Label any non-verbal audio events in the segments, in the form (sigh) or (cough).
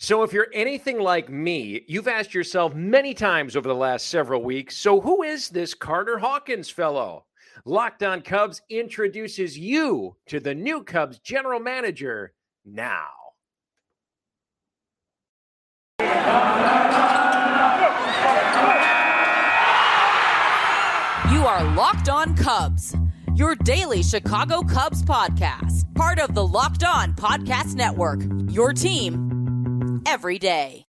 So, if you're anything like me, you've asked yourself many times over the last several weeks so, who is this Carter Hawkins fellow? Locked on Cubs introduces you to the new Cubs general manager now. You are Locked On Cubs, your daily Chicago Cubs podcast, part of the Locked On Podcast Network, your team every day.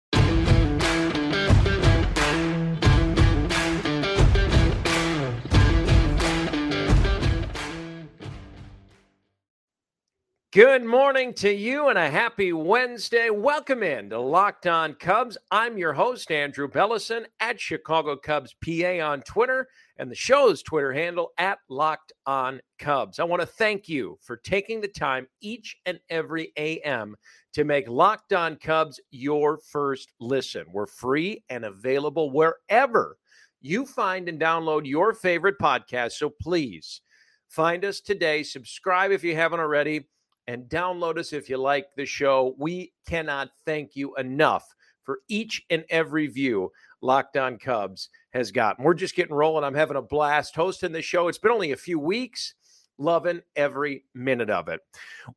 Good morning to you and a happy Wednesday. Welcome in to Locked On Cubs. I'm your host, Andrew Bellison at Chicago Cubs PA on Twitter and the show's Twitter handle at Locked On Cubs. I want to thank you for taking the time each and every AM to make Locked On Cubs your first listen. We're free and available wherever you find and download your favorite podcast. So please find us today, subscribe if you haven't already and download us if you like the show. We cannot thank you enough for each and every view Locked On Cubs has gotten. We're just getting rolling. I'm having a blast hosting the show. It's been only a few weeks. Loving every minute of it.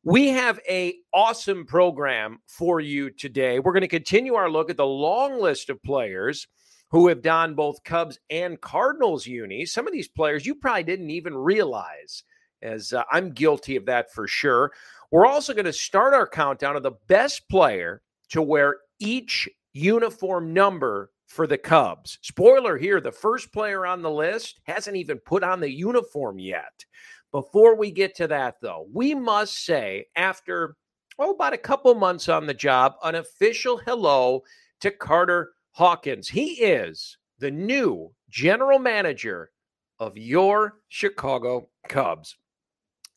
We have a awesome program for you today. We're going to continue our look at the long list of players who have donned both Cubs and Cardinals unis. Some of these players you probably didn't even realize, as uh, I'm guilty of that for sure. We're also going to start our countdown of the best player to wear each uniform number for the Cubs. Spoiler here the first player on the list hasn't even put on the uniform yet. Before we get to that, though, we must say, after oh, about a couple months on the job, an official hello to Carter Hawkins. He is the new general manager of your Chicago Cubs.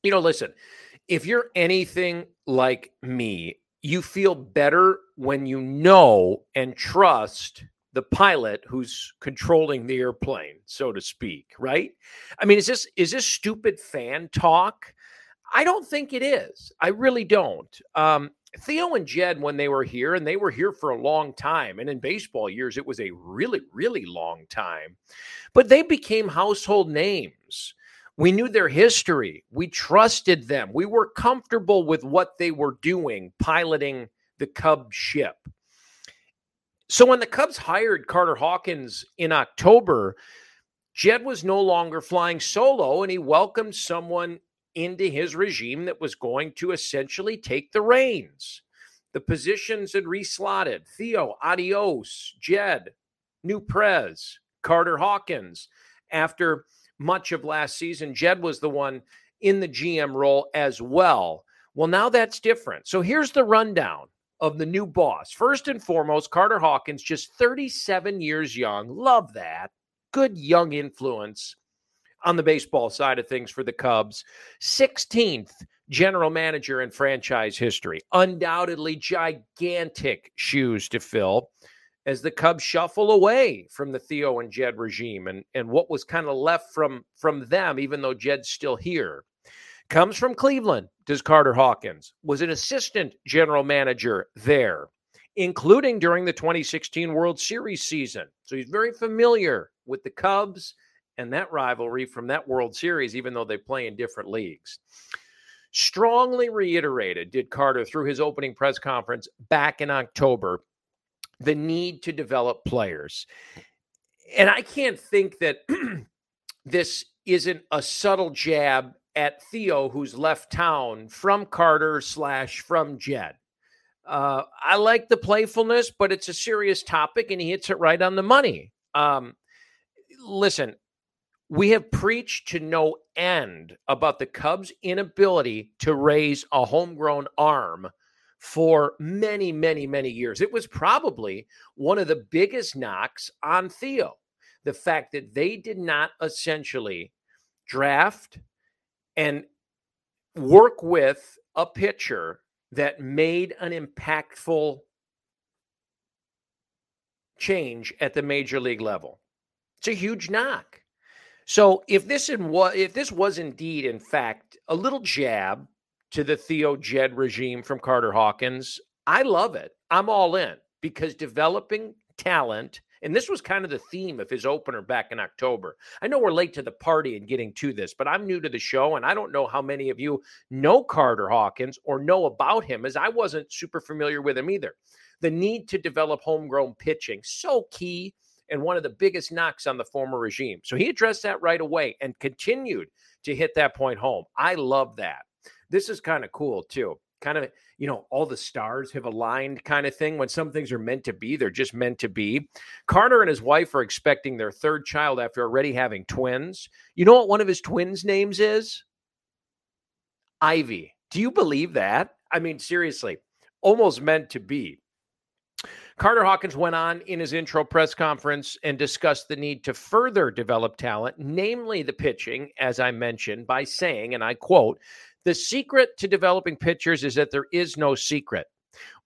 You know, listen, if you're anything like me, you feel better when you know and trust the pilot who's controlling the airplane, so to speak, right? I mean, is this is this stupid fan talk? I don't think it is. I really don't. Um, Theo and Jed, when they were here, and they were here for a long time, and in baseball years, it was a really, really long time, but they became household names. We knew their history. We trusted them. We were comfortable with what they were doing, piloting the Cubs ship. So when the Cubs hired Carter Hawkins in October, Jed was no longer flying solo and he welcomed someone into his regime that was going to essentially take the reins. The positions had reslotted Theo, adios, Jed, new Prez, Carter Hawkins. After much of last season. Jed was the one in the GM role as well. Well, now that's different. So here's the rundown of the new boss. First and foremost, Carter Hawkins, just 37 years young. Love that. Good young influence on the baseball side of things for the Cubs. 16th general manager in franchise history. Undoubtedly gigantic shoes to fill as the Cubs shuffle away from the Theo and Jed regime and, and what was kind of left from, from them, even though Jed's still here. Comes from Cleveland, does Carter Hawkins, was an assistant general manager there, including during the 2016 World Series season. So he's very familiar with the Cubs and that rivalry from that World Series, even though they play in different leagues. Strongly reiterated, did Carter through his opening press conference back in October the need to develop players. And I can't think that (clears throat) this isn't a subtle jab at Theo, who's left town from Carter slash from Jed. Uh, I like the playfulness, but it's a serious topic, and he hits it right on the money. Um, listen, we have preached to no end about the Cubs' inability to raise a homegrown arm for many, many, many years. It was probably one of the biggest knocks on Theo. The fact that they did not essentially draft and work with a pitcher that made an impactful change at the major league level. It's a huge knock. So if this in what if this was indeed in fact a little jab to the Theo Jed regime from Carter Hawkins. I love it. I'm all in because developing talent, and this was kind of the theme of his opener back in October. I know we're late to the party and getting to this, but I'm new to the show, and I don't know how many of you know Carter Hawkins or know about him, as I wasn't super familiar with him either. The need to develop homegrown pitching, so key and one of the biggest knocks on the former regime. So he addressed that right away and continued to hit that point home. I love that. This is kind of cool too. Kind of, you know, all the stars have aligned kind of thing. When some things are meant to be, they're just meant to be. Carter and his wife are expecting their third child after already having twins. You know what one of his twins' names is? Ivy. Do you believe that? I mean, seriously, almost meant to be. Carter Hawkins went on in his intro press conference and discussed the need to further develop talent, namely the pitching, as I mentioned, by saying, and I quote, the secret to developing pitchers is that there is no secret.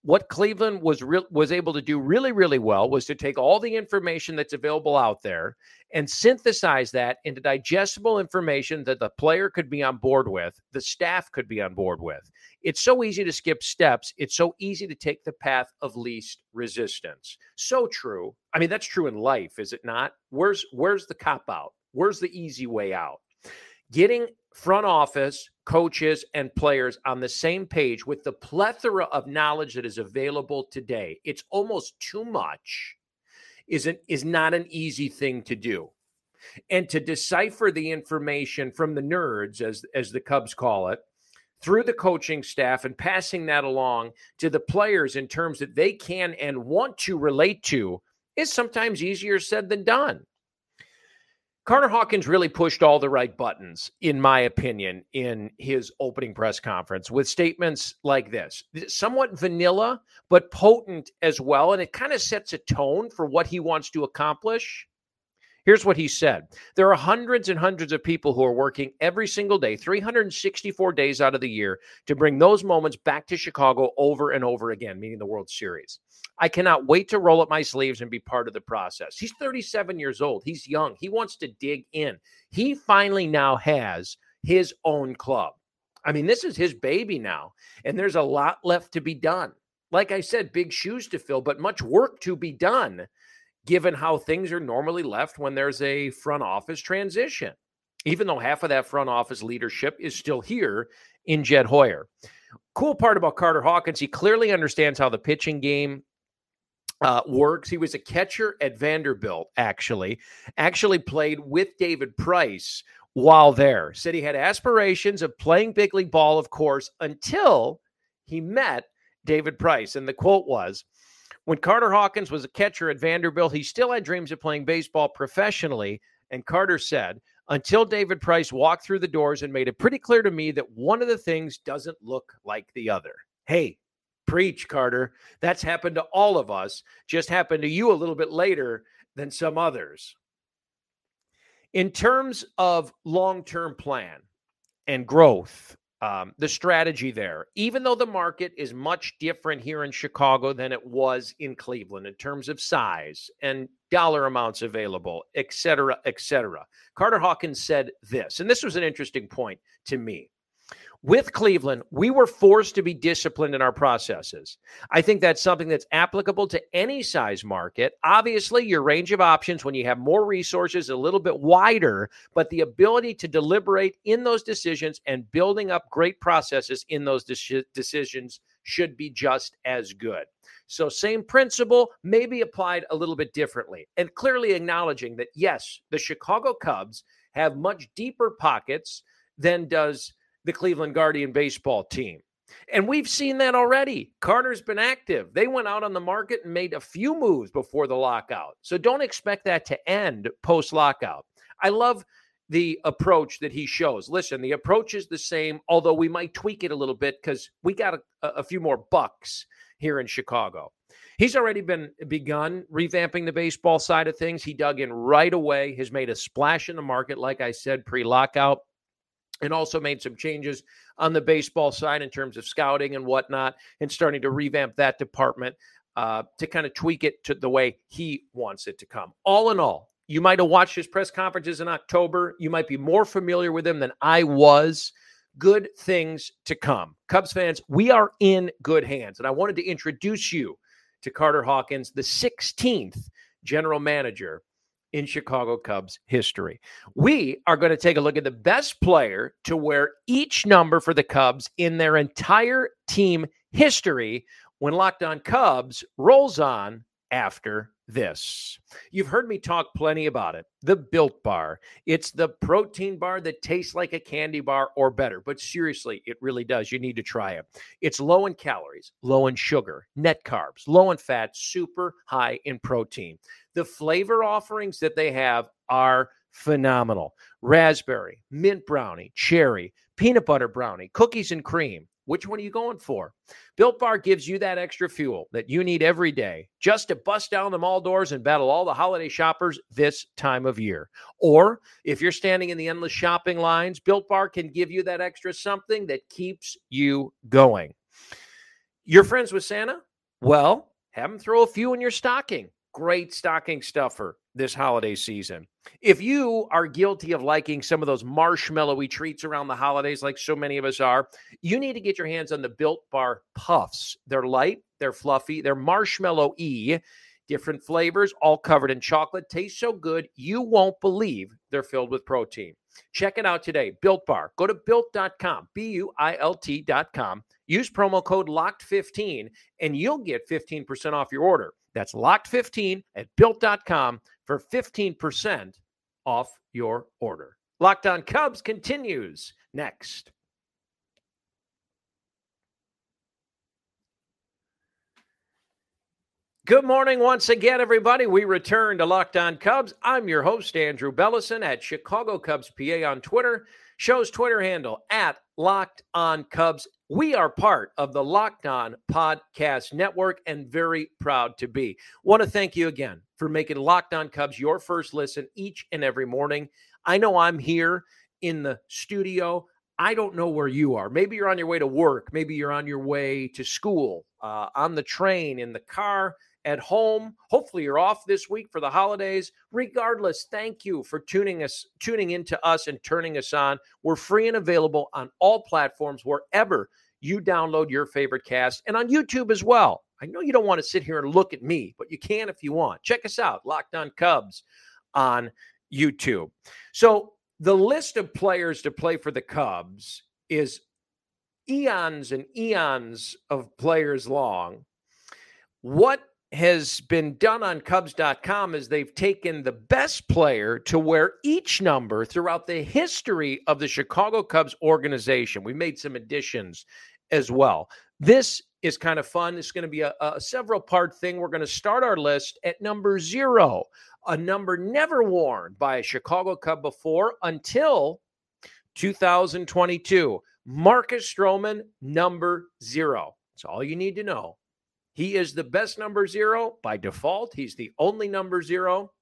What Cleveland was re- was able to do really, really well was to take all the information that's available out there and synthesize that into digestible information that the player could be on board with, the staff could be on board with. It's so easy to skip steps. It's so easy to take the path of least resistance. So true. I mean, that's true in life, is it not? Where's where's the cop out? Where's the easy way out? Getting front office, coaches, and players on the same page with the plethora of knowledge that is available today. It's almost too much. Isn't is not an easy thing to do. And to decipher the information from the nerds, as as the Cubs call it, through the coaching staff and passing that along to the players in terms that they can and want to relate to is sometimes easier said than done. Carter Hawkins really pushed all the right buttons, in my opinion, in his opening press conference with statements like this somewhat vanilla, but potent as well. And it kind of sets a tone for what he wants to accomplish. Here's what he said There are hundreds and hundreds of people who are working every single day, 364 days out of the year, to bring those moments back to Chicago over and over again, meaning the World Series. I cannot wait to roll up my sleeves and be part of the process. He's 37 years old. He's young. He wants to dig in. He finally now has his own club. I mean, this is his baby now, and there's a lot left to be done. Like I said, big shoes to fill, but much work to be done given how things are normally left when there's a front office transition, even though half of that front office leadership is still here in Jed Hoyer. Cool part about Carter Hawkins, he clearly understands how the pitching game uh, works. He was a catcher at Vanderbilt, actually, actually played with David Price while there. Said he had aspirations of playing big league ball, of course, until he met David Price. And the quote was, when Carter Hawkins was a catcher at Vanderbilt, he still had dreams of playing baseball professionally. And Carter said, until David Price walked through the doors and made it pretty clear to me that one of the things doesn't look like the other. Hey, preach, Carter. That's happened to all of us, just happened to you a little bit later than some others. In terms of long term plan and growth, um, the strategy there, even though the market is much different here in Chicago than it was in Cleveland in terms of size and dollar amounts available, et cetera, et cetera. Carter Hawkins said this, and this was an interesting point to me with Cleveland, we were forced to be disciplined in our processes. I think that's something that's applicable to any size market. Obviously, your range of options when you have more resources a little bit wider, but the ability to deliberate in those decisions and building up great processes in those de- decisions should be just as good. So, same principle, maybe applied a little bit differently, and clearly acknowledging that yes, the Chicago Cubs have much deeper pockets than does the Cleveland Guardian baseball team. And we've seen that already. Carter's been active. They went out on the market and made a few moves before the lockout. So don't expect that to end post lockout. I love the approach that he shows. Listen, the approach is the same, although we might tweak it a little bit because we got a, a, few more bucks here in Chicago. He's already been begun revamping the baseball side of things. He dug in right away, has made a splash in the market, like I said, pre lockout and also made some changes on the baseball side in terms of scouting and whatnot, and starting to revamp that department uh, to kind of tweak it to the way he wants it to come. All in all, you might have watched his press conferences in October. You might be more familiar with him than I was good things to come. Cubs fans, we are in good hands. And I wanted to introduce you to Carter Hawkins, the 16th general manager in Chicago Cubs history. We are going to take a look at the best player to wear each number for the Cubs in their entire team history when Locked On Cubs rolls on after this. You've heard me talk plenty about it the Built Bar. It's the protein bar that tastes like a candy bar or better, but seriously, it really does. You need to try it. It's low in calories, low in sugar, net carbs, low in fat, super high in protein. The flavor offerings that they have are phenomenal raspberry, mint brownie, cherry, peanut butter brownie, cookies and cream. Which one are you going for? Built Bar gives you that extra fuel that you need every day just to bust down the mall doors and battle all the holiday shoppers this time of year. Or if you're standing in the endless shopping lines, Built Bar can give you that extra something that keeps you going. You're friends with Santa? Well, have him throw a few in your stocking. Great stocking stuffer this holiday season. If you are guilty of liking some of those marshmallowy treats around the holidays, like so many of us are, you need to get your hands on the Built Bar Puffs. They're light, they're fluffy, they're marshmallow y, different flavors, all covered in chocolate. Taste so good, you won't believe they're filled with protein. Check it out today. Built Bar. Go to built.com, B U I L T.com. Use promo code LOCKED15 and you'll get 15% off your order. That's locked15 at built.com for 15% off your order. Locked on Cubs continues next. Good morning once again, everybody. We return to Locked On Cubs. I'm your host, Andrew Bellison at Chicago Cubs PA on Twitter. Show's Twitter handle at Locked On Cubs. We are part of the Locked On Podcast Network and very proud to be. Want to thank you again for making Locked On Cubs your first listen each and every morning. I know I'm here in the studio. I don't know where you are. Maybe you're on your way to work. Maybe you're on your way to school, uh, on the train, in the car at home. Hopefully you're off this week for the holidays. Regardless, thank you for tuning us tuning into us and turning us on. We're free and available on all platforms wherever you download your favorite cast and on YouTube as well. I know you don't want to sit here and look at me, but you can if you want. Check us out, Locked On Cubs on YouTube. So, the list of players to play for the Cubs is eons and eons of players long. What has been done on Cubs.com is they've taken the best player to wear each number throughout the history of the Chicago Cubs organization. We made some additions as well. This is kind of fun. It's going to be a, a several part thing. We're going to start our list at number zero, a number never worn by a Chicago Cub before until 2022. Marcus Stroman, number zero. That's all you need to know. He is the best number zero by default. He's the only number zero.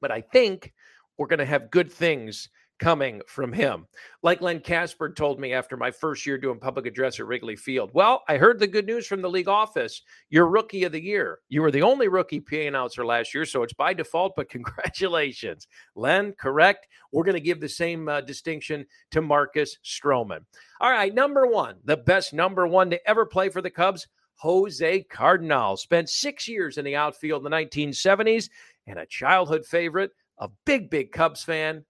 But I think we're going to have good things coming from him. Like Len Kasper told me after my first year doing public address at Wrigley Field. Well, I heard the good news from the league office. You're rookie of the year. You were the only rookie PA announcer last year, so it's by default, but (laughs) congratulations. Len, correct. We're going to give the same uh, distinction to Marcus Stroman. All right, number one, the best number one to ever play for the Cubs, Jose Cardenal. Spent six years in the outfield in the 1970s and a childhood favorite, a big, big Cubs fan,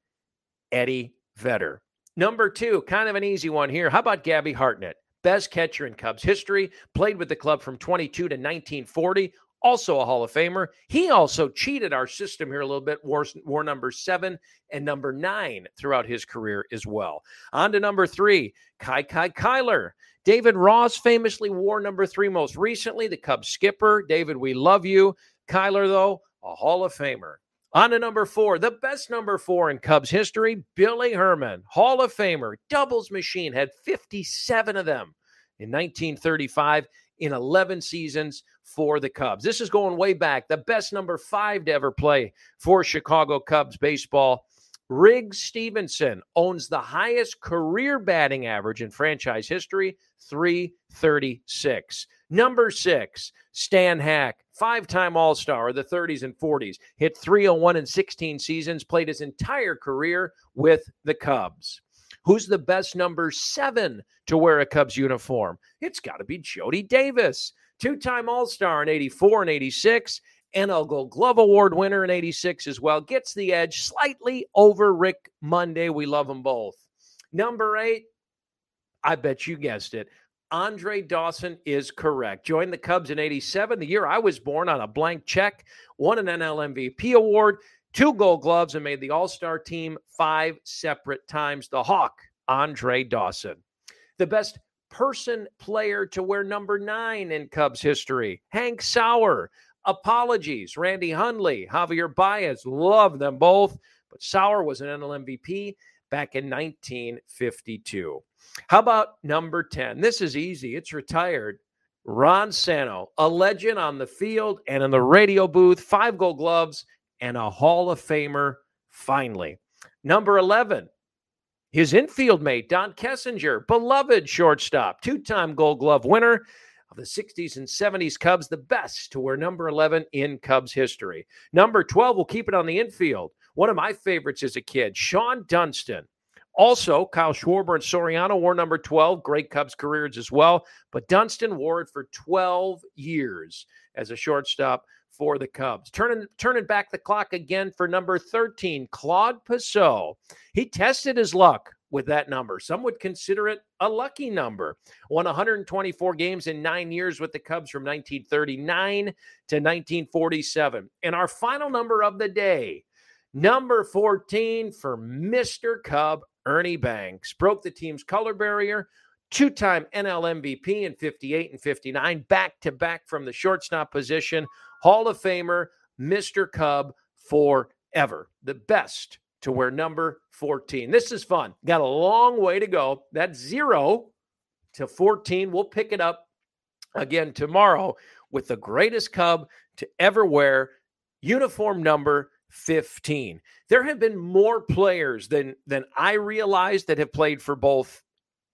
Eddie Vedder. Number two, kind of an easy one here. How about Gabby Hartnett? Best catcher in Cubs history, played with the club from 22 to 1940, also a Hall of Famer. He also cheated our system here a little bit, wore, wore number seven and number nine throughout his career as well. On to number three, Kiki Cuyler. David Ross famously wore number three most recently, the Cubs skipper. David, we love you. Cuyler, though, a Hall of Famer. On to number four, the best number four in Cubs history, Billy Herman, Hall of Famer, doubles machine, had 57 of them in 1935 in 11 seasons for the Cubs. This is going way back. The best number five to ever play for Chicago Cubs baseball Riggs Stephenson owns the highest career batting average in franchise history, 336. Number six, Stan Hack, five time All Star of the 30s and 40s, hit 301 in 16 seasons, played his entire career with the Cubs. Who's the best number seven to wear a Cubs uniform? It's got to be Jody Davis, two time All Star in 84 and 86. NL Gold Glove Award winner in 86 as well. Gets the edge slightly over Rick Monday. We love them both. Number eight, I bet you guessed it. Andre Dawson is correct. Joined the Cubs in 87, the year I was born on a blank check, won an NL MVP award, two gold gloves, and made the All Star team five separate times. The Hawk, Andre Dawson. The best person player to wear number nine in Cubs history, Hank Sauer. Apologies, Randy Hundley, Javier Baez, love them both, but Sauer was an NL MVP back in 1952. How about number 10? This is easy. It's retired. Ron Santo, a legend on the field and in the radio booth, five gold gloves, and a Hall of Famer finally. Number 11, his infield mate, Don Kessinger, beloved shortstop, two time gold glove winner of the 60s and 70s Cubs, the best to wear number 11 in Cubs history. Number 12, we'll keep it on the infield. One of my favorites as a kid, Shawon Dunston. Also, Kyle Schwarber and Soriano wore number 12. Great Cubs careers as well. But Dunston wore it for 12 years as a shortstop for the Cubs. Turning turning back the clock again for number 13, Claude Passeau. He tested his luck with that number. Some would consider it a lucky number. Won 124 games in nine years with the Cubs from 1939 to 1947. And our final number of the day, number 14 for Mr. Cub Ernie Banks broke the team's color barrier, two time NL MVP in 58 and 59, back to back from the shortstop position, Hall of Famer, Mr. Cub forever. The best to wear number 14. This is fun. Got a long way to go. That's zero to 14. We'll pick it up again tomorrow with the greatest Cub to ever wear uniform number 15. There have been more players than than I realized that have played for both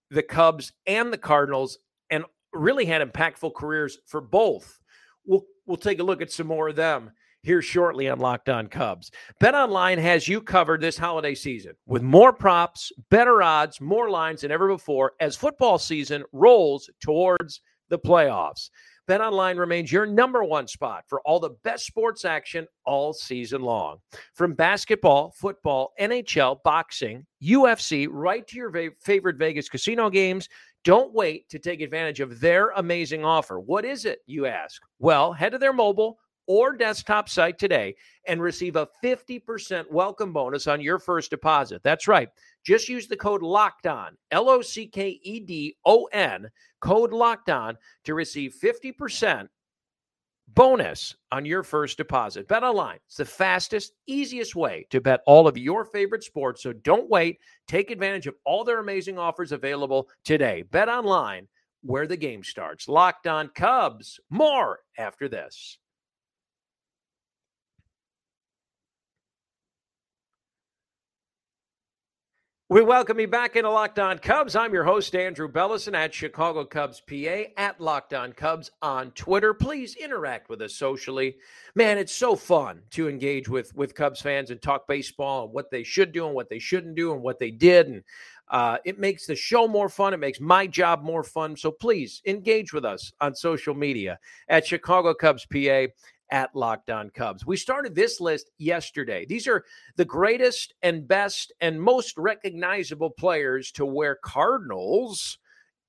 the Cubs and the Cardinals and really had impactful careers for both. We'll we'll take a look at some more of them here shortly on Locked On Cubs. BetOnline has you covered this holiday season with more props, better odds, more lines than ever before as football season rolls towards the playoffs. BetOnline remains your number one spot for all the best sports action all season long. From basketball, football, NHL, boxing, UFC, right to your va- favorite Vegas casino games, don't wait to take advantage of their amazing offer. What is it, you ask? Well, head to their mobile or desktop site today and receive a 50% welcome bonus on your first deposit. That's right. Just use the code locked on, L O C K E D O N, code locked on to receive 50% bonus on your first deposit. BetOnline. It's the fastest, easiest way to bet all of your favorite sports. So don't wait. Take advantage of all their amazing offers available today. BetOnline where the game starts. Locked on Cubs. More after this. We welcome you back into Locked On Cubs. I'm your host, Andrew Bellison at Chicago Cubs PA, at Locked On Cubs on Twitter. Please interact with us socially. Man, it's so fun to engage with, with Cubs fans and talk baseball and what they should do and what they shouldn't do and what they did. And uh, it makes the show more fun. It makes my job more fun. So please engage with us on social media at Chicago Cubs PA at Locked On Cubs. We started this list yesterday. These are the greatest and best and most recognizable players to wear Cardinals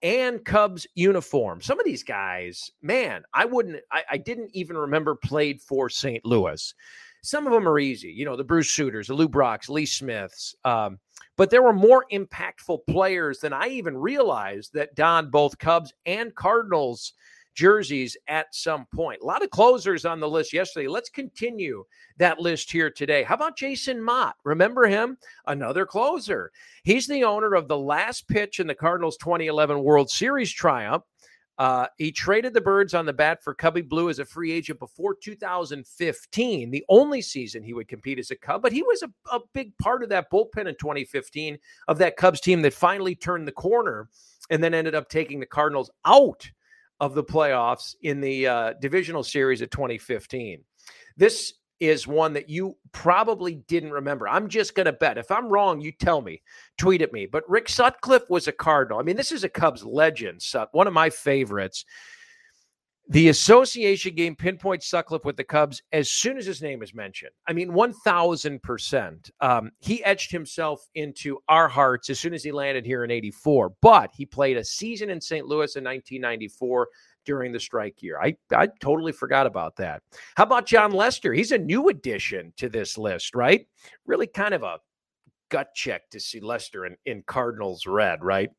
and Cubs uniform. Some of these guys, man, I wouldn't, I, I didn't even remember played for St. Louis. Some of them are easy, you know, the Bruce Sutters, the Lou Brocks, Lee Smiths. Um, but there were more impactful players than I even realized that donned both Cubs and Cardinals jerseys at some point. A lot of closers on the list yesterday. Let's continue that list here today. How about Jason Motte? Remember him? Another closer. He's the owner of the last pitch in the Cardinals 2011 World Series triumph. Uh, he traded the birds on the bat for Cubby Blue as a free agent before 2015, the only season he would compete as a Cub. But he was a, a big part of that bullpen in 2015 of that Cubs team that finally turned the corner and then ended up taking the Cardinals out of the playoffs in the uh, divisional series of 2015. This is one that you probably didn't remember. I'm just going to bet. If I'm wrong, you tell me, tweet at me. But Rick Sutcliffe was a Cardinal. I mean, this is a Cubs legend, one of my favorites. The association game pinpoints Sutcliffe with the Cubs as soon as his name is mentioned. I mean, 1000%. Um, he etched himself into our hearts as soon as he landed here in 84, but he played a season in St. Louis in 1994 during the strike year. I, I totally forgot about that. How about Jon Lester? He's a new addition to this list, right? Really kind of a gut check to see Lester in, in Cardinals red, right?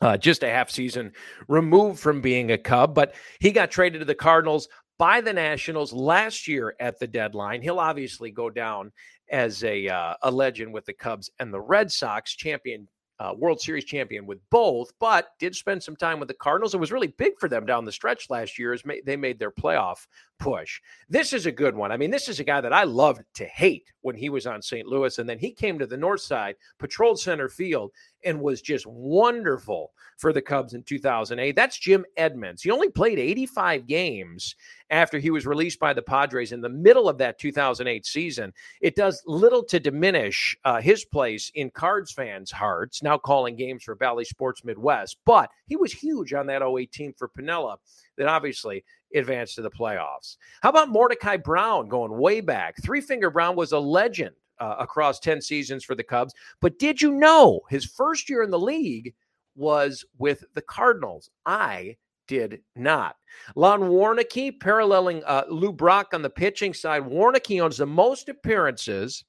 Uh, just a half season removed from being a Cub, but he got traded to the Cardinals by the Nationals last year at the deadline. He'll obviously go down as a uh, a legend with the Cubs and the Red Sox, champion uh, World Series champion with both, but did spend some time with the Cardinals. It was really big for them down the stretch last year as ma- they made their playoff push. This is a good one. I mean, this is a guy that I loved to hate when he was on St. Louis, and then he came to the North Side, patrolled center field, and was just wonderful for the Cubs in 2008. That's Jim Edmonds. He only played 85 games after he was released by the Padres in the middle of that 2008 season. It does little to diminish uh, his place in Cards fans' hearts, now calling games for Bally Sports Midwest, but he was huge on that 08 team for Piniella that obviously advanced to the playoffs. How about Mordecai Brown going way back? Three Finger Brown was a legend uh, across 10 seasons for the Cubs. But did you know his first year in the league was with the Cardinals? I did not. Lon Warneke paralleling uh, Lou Brock on the pitching side. Warneke owns the most appearances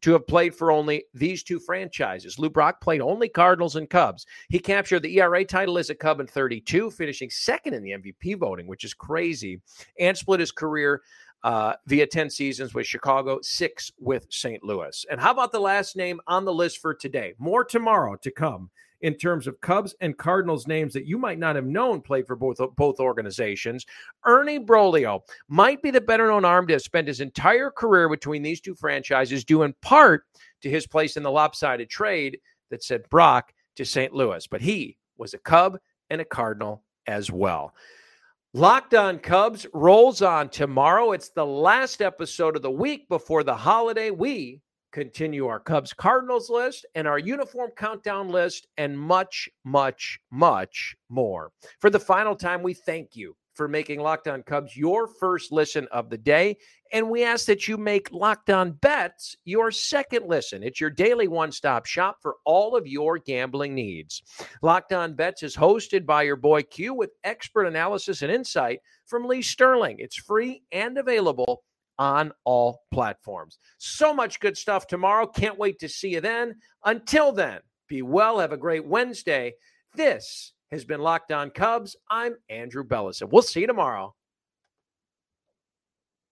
to have played for only these two franchises. Lou Brock played only Cardinals and Cubs. He captured the ERA title as a Cub in 32, finishing second in the MVP voting, which is crazy, and split his career uh, via 10 seasons with Chicago, six with St. Louis. And how about the last name on the list for today? More tomorrow to come in terms of Cubs and Cardinals names that you might not have known played for both both organizations. Ernie Broglio might be the better known arm to have spent his entire career between these two franchises, due in part to his place in the lopsided trade that sent Brock to St. Louis. But he was a Cub and a Cardinal as well. Locked on Cubs rolls on tomorrow. It's the last episode of the week before the holiday. We continue our Cubs Cardinals list and our uniform countdown list and much, much, much more. For the final time, we thank you for making Locked On Cubs your first listen of the day. And we ask that you make Locked On Bets your second listen. It's your daily one stop shop for all of your gambling needs. Locked On Bets is hosted by your boy Q with expert analysis and insight from Lee Sterling. It's free and available on all platforms. So much good stuff tomorrow. Can't wait to see you then. Until then, be well. Have a great Wednesday. This has been Locked On Cubs. I'm Andrew Bellison. We'll see you tomorrow.